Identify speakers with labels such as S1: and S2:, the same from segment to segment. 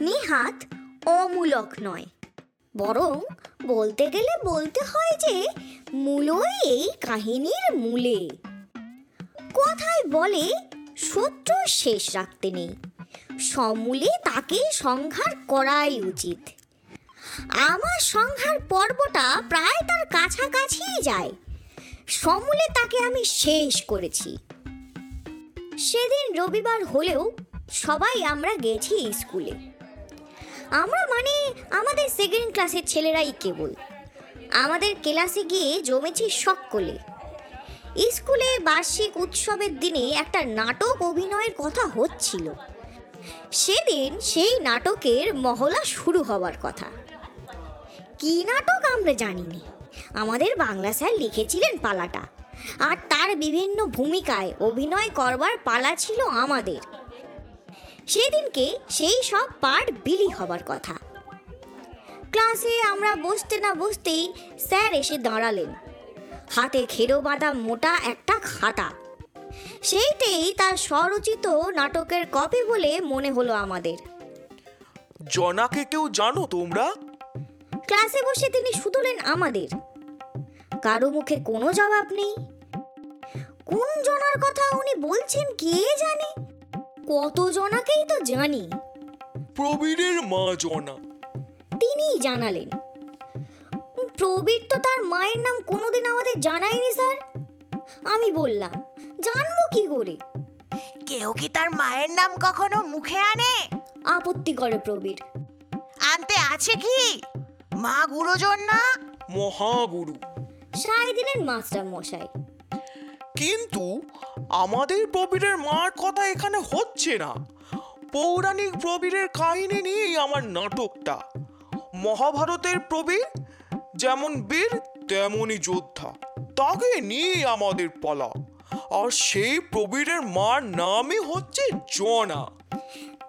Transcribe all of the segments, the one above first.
S1: নিহাত অমূলক নয়। বরং বলতে গেলে বলতে হয় যে মূলই এই কাহিনীর মূলে। কথায় বলে শত্রু শেষ রাখতে নেই। সমূলে তাকে সংহার করাই উচিত। আমার সংহার পর্বটা প্রায় তার কাছাকাছিই যায়। সমূলে তাকে আমি শেষ করেছি। সেদিন রবিবার হলেও সবাই আমরা গেছি স্কুলে। আমরা মানে আমাদের সেকেন্ড ক্লাসের ছেলেরাই কেবল। আমাদের ক্লাসে গিয়ে জমেছি সকলে। স্কুলে বার্ষিক উৎসবের দিনে একটা নাটক অভিনয়ের কথা হচ্ছিল। সেদিন সেই নাটকের মহলা শুরু হওয়ার কথা। কি নাটক আমরা জানিনি? আমাদের বাংলা স্যার লিখেছিলেন পালাটা। আর তার বিভিন্ন ভূমিকায় অভিনয় করবার পালা ছিল আমাদের। সেদিনকে সেই সব পাঠ বিলি হবার কথা। ক্লাসে আমরা বসতে না বসতেই স্যার এসে দাঁড়ালেন। হাতে খেরো বাঁধা মোটা একটা খাতা। সেইটাই তার স্বরচিত নাটকের কপি বলে মনে হলো আমাদের।
S2: জনাকে কেউ জানো তোমরা?
S1: ক্লাসে বসে তিনি শুধলেন আমাদের। কারও মুখে কোনো জবাব নেই। কোন জনার কথা উনি বলছেন কে জানে? কত জনাকেই তো জানি।
S2: প্রবীরের মা জনা।
S1: তিনিই জানালেন। প্রবীর তো তার মায়ের নাম কোনোদিন আমাদের জানায়নি স্যার। আমি বললাম জানব কি করে?
S3: কেউ কি তার মায়ের নাম কখনো মুখে আনে?
S1: আপত্তি করে প্রবীর।
S3: আনতে আছে কি? মা গুরুজন না?
S2: মহাগুরু।
S1: দিলেন মাস্টার মশাই
S2: কিন্তু আমাদের প্রবীরের মার কথা এখানে হচ্ছে না। পৌরাণিক প্রবীরের কাহিনী নিয়েই আমার নাটকটা। মহাভারতের প্রবীর যেমন বীর তেমনই যোদ্ধা। তাকে নিয়েই আমাদের পালা। আর সেই প্রবীরের মার নামই হচ্ছে জনা।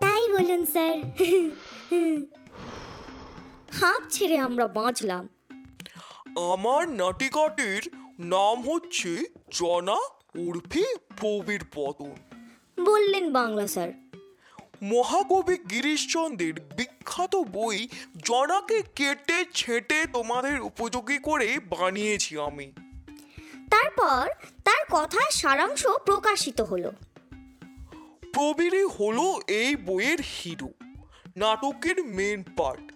S1: তাই বলুন স্যার। হাঁপ ছেড়ে আমরা বাঁচলাম।
S2: আমার নাটিকাটির নাম হচ্ছে জনা। উর্ফে প্রবীর পতন।
S1: বললেন বাংলা স্যার।
S2: মহাকবি গিরিশচন্দ্রের বিখ্যাত বই জনাকে কেটে ছেটে তোমাদের উপযোগী করে বানিয়েছি আমি।
S1: তারপর তার কথার সারাংশ প্রকাশিত হলো।
S2: প্রবীরই হলো এই বইয়ের হিরো নাটকের মেন পার্ট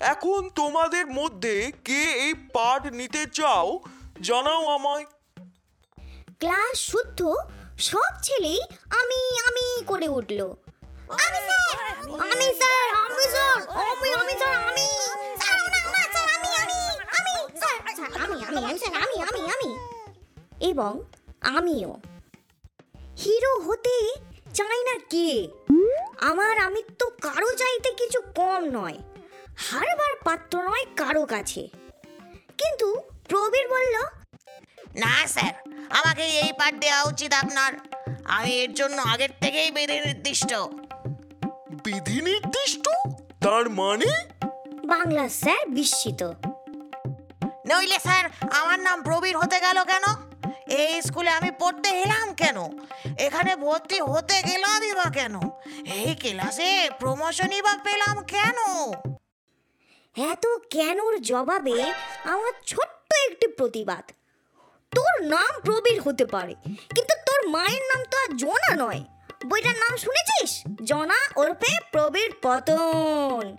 S2: এখন তোমাদের মধ্যে কে এই পার্ট নিতে চাও জানাও আমায়।
S1: ক্লাস শুদ্ধ, সব ছেলেই আমি আমি করে উঠল। আমি স্যার আমি স্যার আমি স্যার, আমি আমি স্যার, আমি। এবং আমিও। হিরো হতে চাই না কে? আমার আমি তো কারও চাইতে কিছু কম নয়। হারবার পাত্র নয় কারও কাছে। কিন্তু প্রবীর বলল
S3: না স্যার। আমাকে এই পাঠ দেওয়া উচিত আপনার। আমি এর জন্য আগের থেকেই বেঁধে নির্দিষ্ট।
S2: বিধি নির্দিষ্ট? তার মানে?
S1: বাংলা স্যার বিস্মিত।
S3: নইলে স্যার আমার নাম প্রবীর হতে গেল কেন? এই স্কুলে আমি পড়তে এলাম কেন? এখানে ভর্তি হতে গেলামই বা কেন? এই ক্লাসে প্রমোশনই বা পেলাম কেন?
S1: এত কেনর জবাবে আমার ছোট্ট একটি প্রতিবাদ। তোর নাম প্রবীর হতে পারে কিন্তু তোর মায়ের নাম তো আর জনা নয়। বইটার নাম শুনেছিস? জনা ওরফে প্রবীর পতন।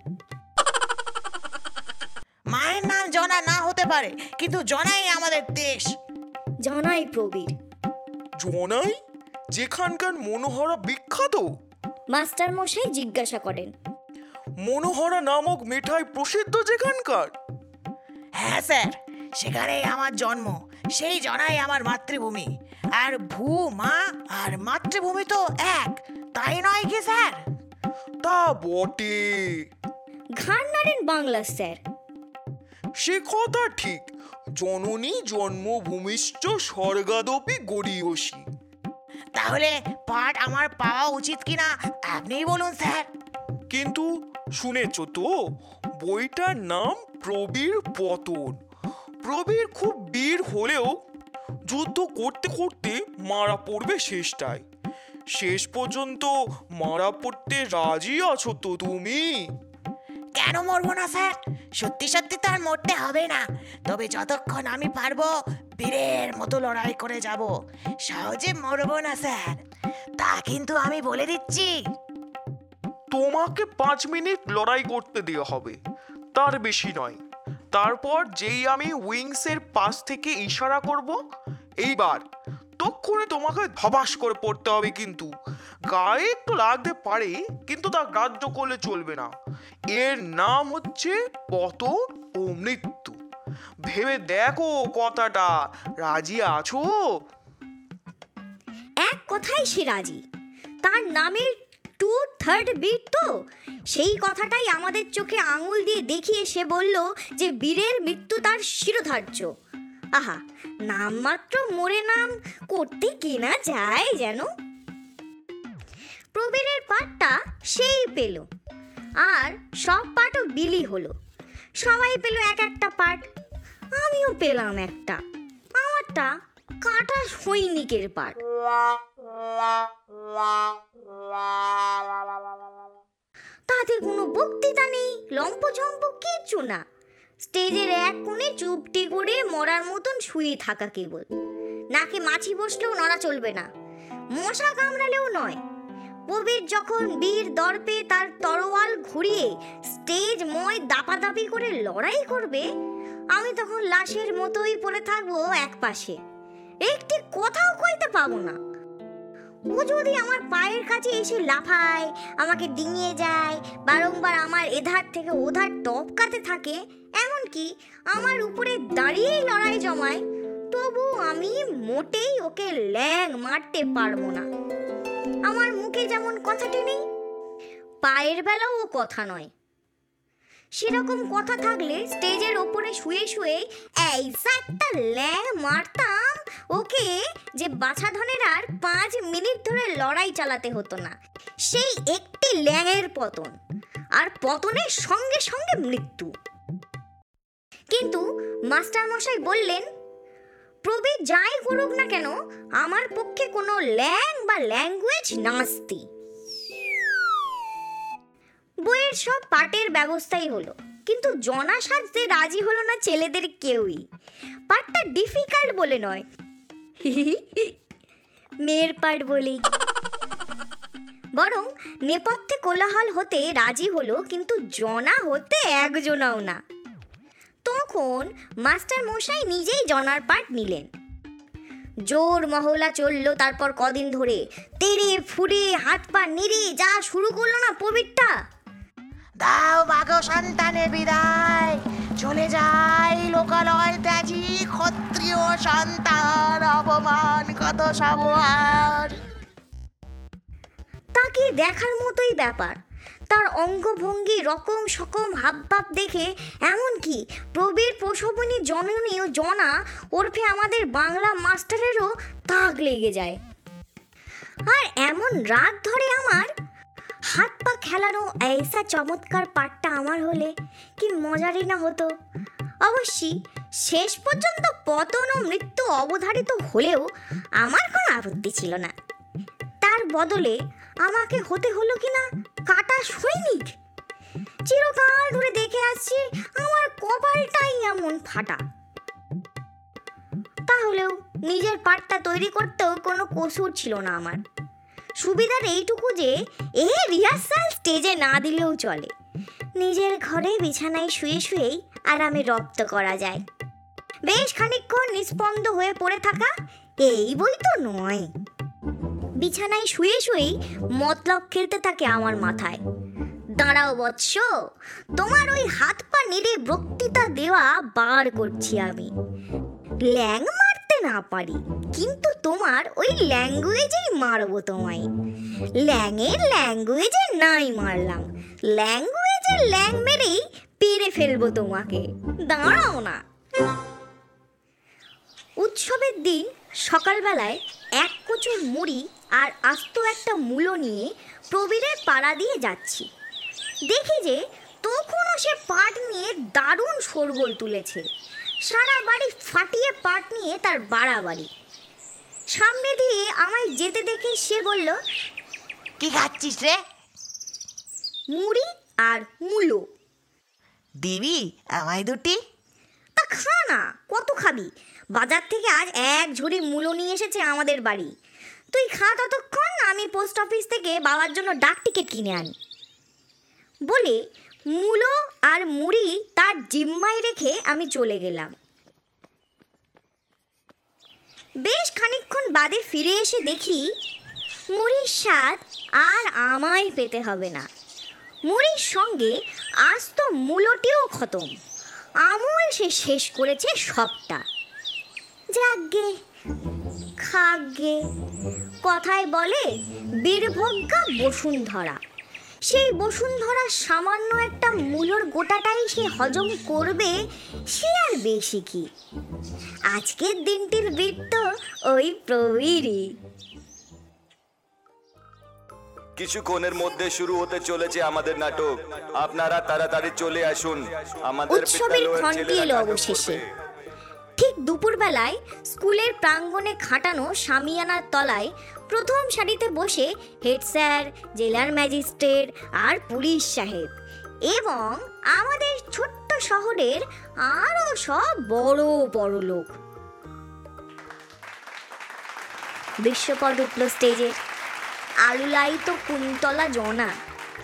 S3: মায়ের নাম জনা না হতে পারে কিন্তু জনাই আমাদের দেশ।
S1: জনাই প্রবীর।
S2: জনাই? যেখানকার মনোহরা বিখ্যাত?
S1: মাস্টার মশাই জিজ্ঞাসা করেন।
S2: মনোহরা নামক মিঠাই প্রসিদ্ধ যেখানকার?
S3: হ্যাঁ স্যার সেখানেই আমার জন্ম। সেই জনাই আমার মাতৃভূমি। আর ভূ মা আর মাতৃভূমি তো এক। তাই নয় কি স্যার?
S2: তা বটে।
S1: ঘাড় নাড়েন বাংলা স্যার।
S2: সে কথা ঠিক। জননী জন্মভূমিশ্চ স্বর্গাদপি গড়িয়সী।
S3: তাহলে পাঠ আমার পাওয়া উচিত কিনা আপনিই বলুন স্যার।
S2: কিন্তু শুনেছ তো বইটার নাম প্রবীর পতন। প্রবীর খুব বীর হলেও যুদ্ধ করতে করতে মারা পড়বে শেষটায়। শেষ পর্যন্ত মারা পড়তে রাজি আছো তো তুমি?
S3: কেন মরবো না স্যার? সত্যি সত্যি তো আর মরতে হবে না। তবে যতক্ষণ আমি পারব বীরের মতো লড়াই করে যাব। সহজে মরবো না স্যার। তা কিন্তু আমি বলে দিচ্ছি।
S2: তোমাকে পাঁচ মিনিট লড়াই করতে দেওয়া হবে। তার বেশি নয়। তারপর যেই আমি উইংসের পাশ থেকে ইশারা করব, এইবার তক্ষুনি তোমাকে ধবাস করে পড়তে হবে কিন্তু। গায়ে একটু লাগতে পারে, কিন্তু তা গ্রাহ্য করলে চলবে না। এর নাম হচ্ছে পতন ও মৃত্যু। ভেবে দেখো কথাটা। রাজি আছো?
S1: এক কথাই সে রাজি। তার নামের টু থার্ড বিট তো। সেই কথাটাই আমাদের চোখে আঙুল দিয়ে দেখিয়ে সে বলল যে বীরের মৃত্যু তার শিরোধার্য। আহা, নামমাত্র মোরে নাম, করতে কেনা যায় যেন। প্রবীরের পাটটা সেই পেল। আর সব পাটও বিলি হলো। সবাই পেল এক একটা পাট আমিও পেলাম একটা। আমারটা কাটা সৈনিকের পাট তাতে কোনো বক্তৃতা নেই, লম্পঝম্প কিচ্ছু না। স্টেজের এক কোণে চুপটি করে মরার মতন শুয়ে থাকা কেবল। নাকে মাছি বসলেও নড়া চলবে না, মশা কামড়ালেও নয়। কবির যখন বীর দর্পে তার তরোয়াল ঘুরিয়ে স্টেজ ময় দাপাদাপি করে লড়াই করবে, আমি তখন লাশের মতোই পড়ে থাকব এক পাশে। একটি কথাও কইতে পাবো না। ও যদি আমার পায়ের কাছে এসে লাফায়, আমাকে ডিঙিয়ে যায়, বারংবার আমার এধার থেকে ওধার টপকাতে থাকে, এমনকি আমার উপরে দাঁড়িয়েই লড়াই জমায়, তবু আমি মোটেই ওকে ল্যাং মারতে পারব না। আমার মুখে যেমন কথাটি নেই, পায়ের বেলাও ও কথা নয়। সেরকম কথা থাকলে স্টেজের ওপরে শুয়ে শুয়ে এই একটা ল্যাং মারতাম। ওকে? যে বাছাধনের আর পাঁচ মিনিট ধরে লড়াই চালাতে হতো না। সেই একটি ল্যাংয়ের পতন। আর পতনের সঙ্গে সঙ্গে মৃত্যু। কিন্তু মাস্টার মশাই বললেন, প্রবীর যাই করুক না কেন, আমার পক্ষে কোনো ল্যাং বা ল্যাঙ্গুয়েজ নাস্তি বইয়ের সব পাটের ব্যবস্থাই হলো। কিন্তু জনা সাজতে রাজি হলো না ছেলেদের কেউই, পাটটা ডিফিকাল্ট বলে নয়। মেয়ের পাট বলেই বরং নেপথ্যে কোলাহল হতে রাজি হলো, কিন্তু জনা হতে একজনাও না। তখন মাস্টার মশাই নিজেই জনার পাট নিলেন। জোর মহলা চলল তারপর কদিন ধরে, তেড়ে ফুড়ে হাত পা নেড়ে যা শুরু করল না প্রবীরটা
S3: দাও বাঘ সন্তানে বিদায়। চলে যাই লোকালয় ত্যাজি ক্ষত্রিয় সন্তান অপমান কত সবার
S1: তাকে দেখার মতোই ব্যাপার? তার অঙ্গভঙ্গি রকম সকম হাবভাব দেখে এমনকি প্রবীর প্রসবনী জননী ও জনা ওরফে আমাদের বাংলা মাস্টারেরও তাক লেগে যায়। আর এমন রাগ ধরে আমার হাত পা খেলানো এইসা চমৎকার পাটটা আমার হলে কি মজারই না হতো। অবশ্যই শেষ পর্যন্ত পতন ও মৃত্যু অবধারিত হলেও আমার কোনো আপত্তি ছিল না। তার বদলে আমাকে হতে হলো কি না কাটা সৈনিক? চিরকাল ধরে দেখে আসছি আমার কপালটাই এমন ফাটা। তাহলেও নিজের পাটটা তৈরি করতেও কোনো কসুর ছিল না আমার। সুবিধার এইটুকু যে, এ রিহার্সাল স্টেজে না দিলেও চলে। নিজের ঘরে বিছানায় শুয়ে শুয়েই আরামে রপ্ত করা যায়। বেশ খানিকক্ষণ নিস্পন্দ হয়ে পড়ে থাকা এই বই তো নয়। বিছানায় শুয়ে শুয়েই মতলব খেলতে থাকে আমার মাথায়। দাঁড়াও বৎস, তোমার ওই হাত পা নেড়ে বক্তৃতা দেওয়া বার করছি আমি। ল্যাং মারতে না পারি। কিন্তু তোমার ওই ল্যাঙ্গুয়েজেই মারবো তোমায়। ল্যাংয়ের ল্যাঙ্গুয়েজে নাই মারলাম। ল্যাঙ্গুয়েজের ল্যাং মেরেই পেরে ফেলব তোমাকে। দাঁড়াও না। উৎসবের দিন সকালবেলায় এক কোচর মুড়ি আর আস্ত একটা মূলো নিয়ে প্রবীরের পাড়া দিয়ে যাচ্ছি। দেখি যে তখনও সে পাট নিয়ে দারুণ শোরগোল তুলেছে। সারা বাড়ি ফাটিয়ে পাট নিয়ে তার বাড়াবাড়ি। সামনে দিয়ে আমায় যেতে দেখে সে বলল
S3: কি খাচ্ছিস রে?
S1: মুড়ি আর মুলো।
S3: দিবি আমায় দুটি?
S1: তা খা না কত খাবি? বাজার থেকে আজ এক ঝুড়ি মুলো নিয়ে এসেছে আমাদের বাড়ি। তুই খা ততক্ষণ আমি পোস্ট অফিস থেকে বাবার জন্য ডাক টিকিট কিনে আনি। বলে মূলো আর মুড়ি তার জিম্মায় রেখে আমি চলে গেলাম। বেশ খানিকক্ষণ বাদে ফিরে এসে দেখি মুড়ির স্বাদ আর আমায় পেতে হবে না। মুড়ির সঙ্গে আজ তো মূলটিও খতম। আমল সে শেষ করেছে সবটা। যাগে খাগে কথায় বলে বীরভোগ্যা বসুন্ধরা। সেই বসুন্ধরা সামান্য একটা মূলর গোটাটাই সে হজম করবে সে আর বেশি কি? আজকের দিনটির বৃত্ত ওই প্রবীরই।
S4: কিছুক্ষণের মধ্যে শুরু হতে চলেছে আমাদের নাটক। আপনারা তাড়াতাড়ি চলে আসুন। আমাদের
S1: উৎসবের ঘন্টি এলো অবশেষে। ঠিক দুপুরবেলায় স্কুলের প্রাঙ্গণে খাটানো সামিয়ানার তলায় প্রথম সারিতে বসে হেড স্যার, জেলার ম্যাজিস্ট্রেট আর পুলিশ সাহেব এবং আমাদের ছোট্ট শহরের আরও সব বড় বড় লোক। দৃশ্যপট উঠল স্টেজে আলুলাই তো কুন্তলা জনা,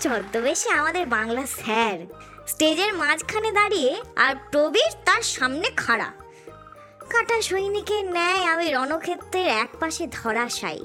S1: ছদ্মবেশে আমাদের বাংলা স্যার। স্টেজের মাঝখানে দাঁড়িয়ে আর প্রবীর তার সামনে খাড়া। কাটা সৈনিকের ন্যায় আমি রণক্ষেত্রের এক পাশে ধরাশায়ী।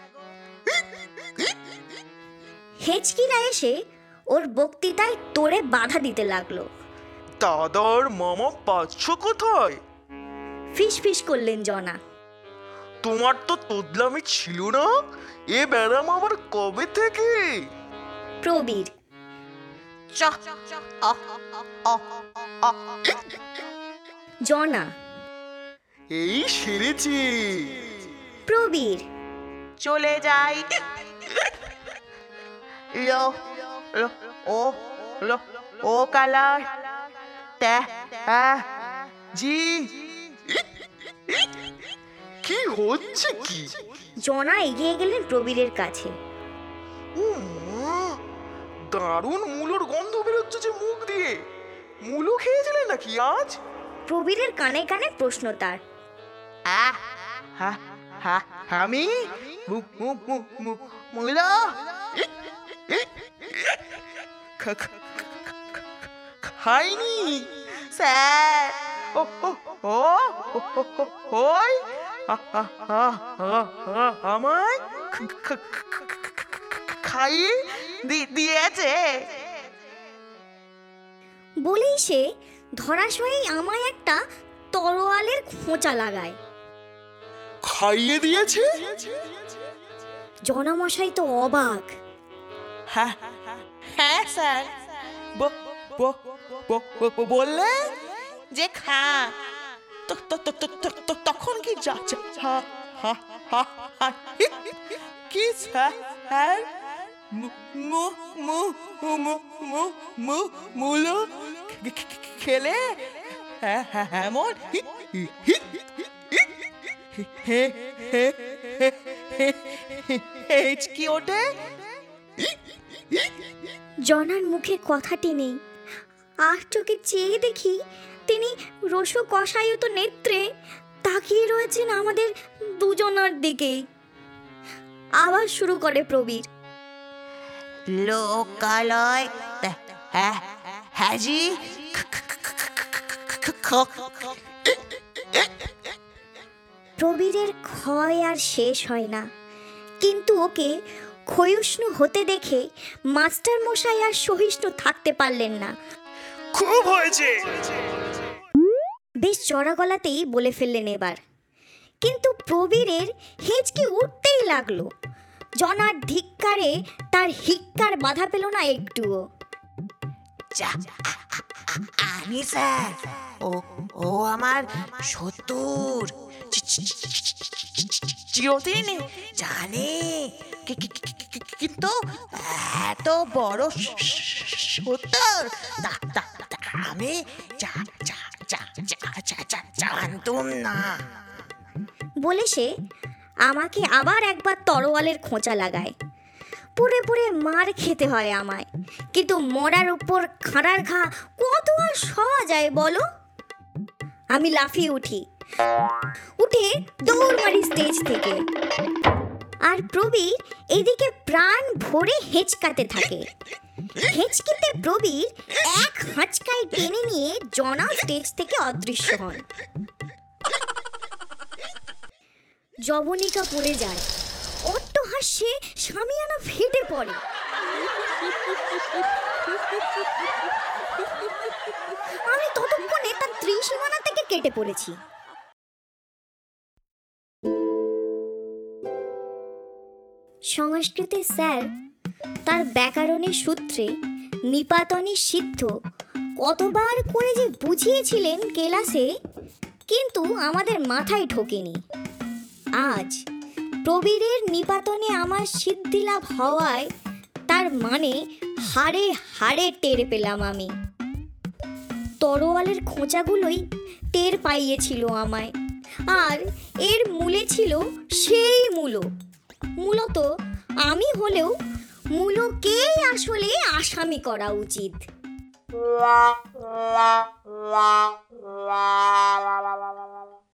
S1: হেচকিরা এসে ওর বক্তৃতায় তোড়ে বাধা দিতে লাগল।
S2: দাদার মামা পাচ্ছ কোথায়?
S1: ফিস ফিস করলেন জনা।
S2: তোমার তো তোদলামি ছিল না? এ ব্যারাম আবার কবে থেকে?
S1: প্রবীর। জনা।
S2: এই সেরেছি।
S1: প্রবীর।
S3: চলে যাই। লো লো ও লো ও কালার তে আ জি
S2: কি হচ্ছে কি?
S1: জনা এগিয়ে গেলেন প্রবীরের কাছে।
S2: দারুণ মূলোর গন্ধ বেরোচ্ছে যে মুখ দিয়ে। মূলো খেয়েছিলে নাকি আজ?
S1: প্রবীরের কানে কানে প্রশ্ন তার।
S3: আ হা হা আমি? মুলো?
S2: খাইনি
S3: স্যার
S2: ও ও ও ও, ও, ও, ওই আ- আ- আ- আ- আ- আমায় খা- খা- খা- খা- খা- খা- খাইয়ে
S3: দিয়েছে
S1: বলেই সে ধরাশয়ী আমায় একটা তরোয়ালের খোঁচা লাগায়।
S2: খাইয়ে দিয়েছে?
S1: জনামশাই তো অবাক।
S3: হ্যাঁ হ্যাঁ স্যার বললে যে খা তখন কি যা কি স্যার মুলো খেলে হ্যাঁ হ্যাঁ এমন হি- হি- হি- হি- হে হে হে হে হে
S1: জনার মুখে কথাটি নেই আর চোখে চেয়ে দেখি তিনি রস কষায়ুত নেত্রে তাকিয়ে রয়েছেন আমাদের দুজনার দিকে। আবার শুরু করে প্রবীর।
S3: লোকালয়
S1: প্রবীরের ক্ষয় আর শেষ হয় না। কিন্তু ওকে ক্ষয়িষ্ণু হতে দেখে মাস্টার মশাই আর সহিষ্ণু থাকতে পারলেন না
S2: খুব হয়েছে
S1: বেশ চড়া গলাতেই বলে ফেললেন এবার কিন্তু প্রবীরের হেঁচকি উঠতেই লাগল জনার ধিক্কারে তার হিক্কার বাধা পেল না একটুও
S3: আমি স্যার ও ও আমার চি- কিন্তু এত বড় সত্তর আমি জানতুম না।
S1: বলে সে আমাকে আবার একবার তরোয়ালের খোঁচা লাগায়। পুরে পুরে মার খেতে হয় আমায়। কিন্তু মরার উপর খাঁড়ার ঘা কত আর সওয়া যায় বলো? আমি লাফিয়ে উঠি। উঠে দৌড় মারি স্টেজ থেকে। আর প্রবীর এদিকে প্রাণ ভরে হেঁচকাতে থাকে। হেঁচকিতে প্রবীর এক হাঁচকায় টেনে নিয়ে জনা স্টেজ থেকে অদৃশ্য হন। জবনিকা পড়ে যায়। অট্টহাস্যে সামিয়ানা ফেটে পড়ে। আমি ততক্ষণে তার ত্রিসীমানা থেকে কেটে পড়েছি। সংস্কৃতের স্যার, তার ব্যাকরণের সূত্রে নিপাতনী সিদ্ধ কতবার করে যে বুঝিয়েছিলেন কেলাসে, কিন্তু আমাদের মাথায় ঢোকেনি। আজ প্রবীরের নিপাতনে আমার সিদ্ধিলাভ হওয়ায় তার মানে হাড়ে হাড়ে টের পেলাম আমি। তরোয়ালের খোঁচাগুলোই টের পাইয়েছিল আমায়। আর এর মূলে ছিল সেই মূলো। মূলত আমি হলেও মূলকে আসলে আসামি করা উচিত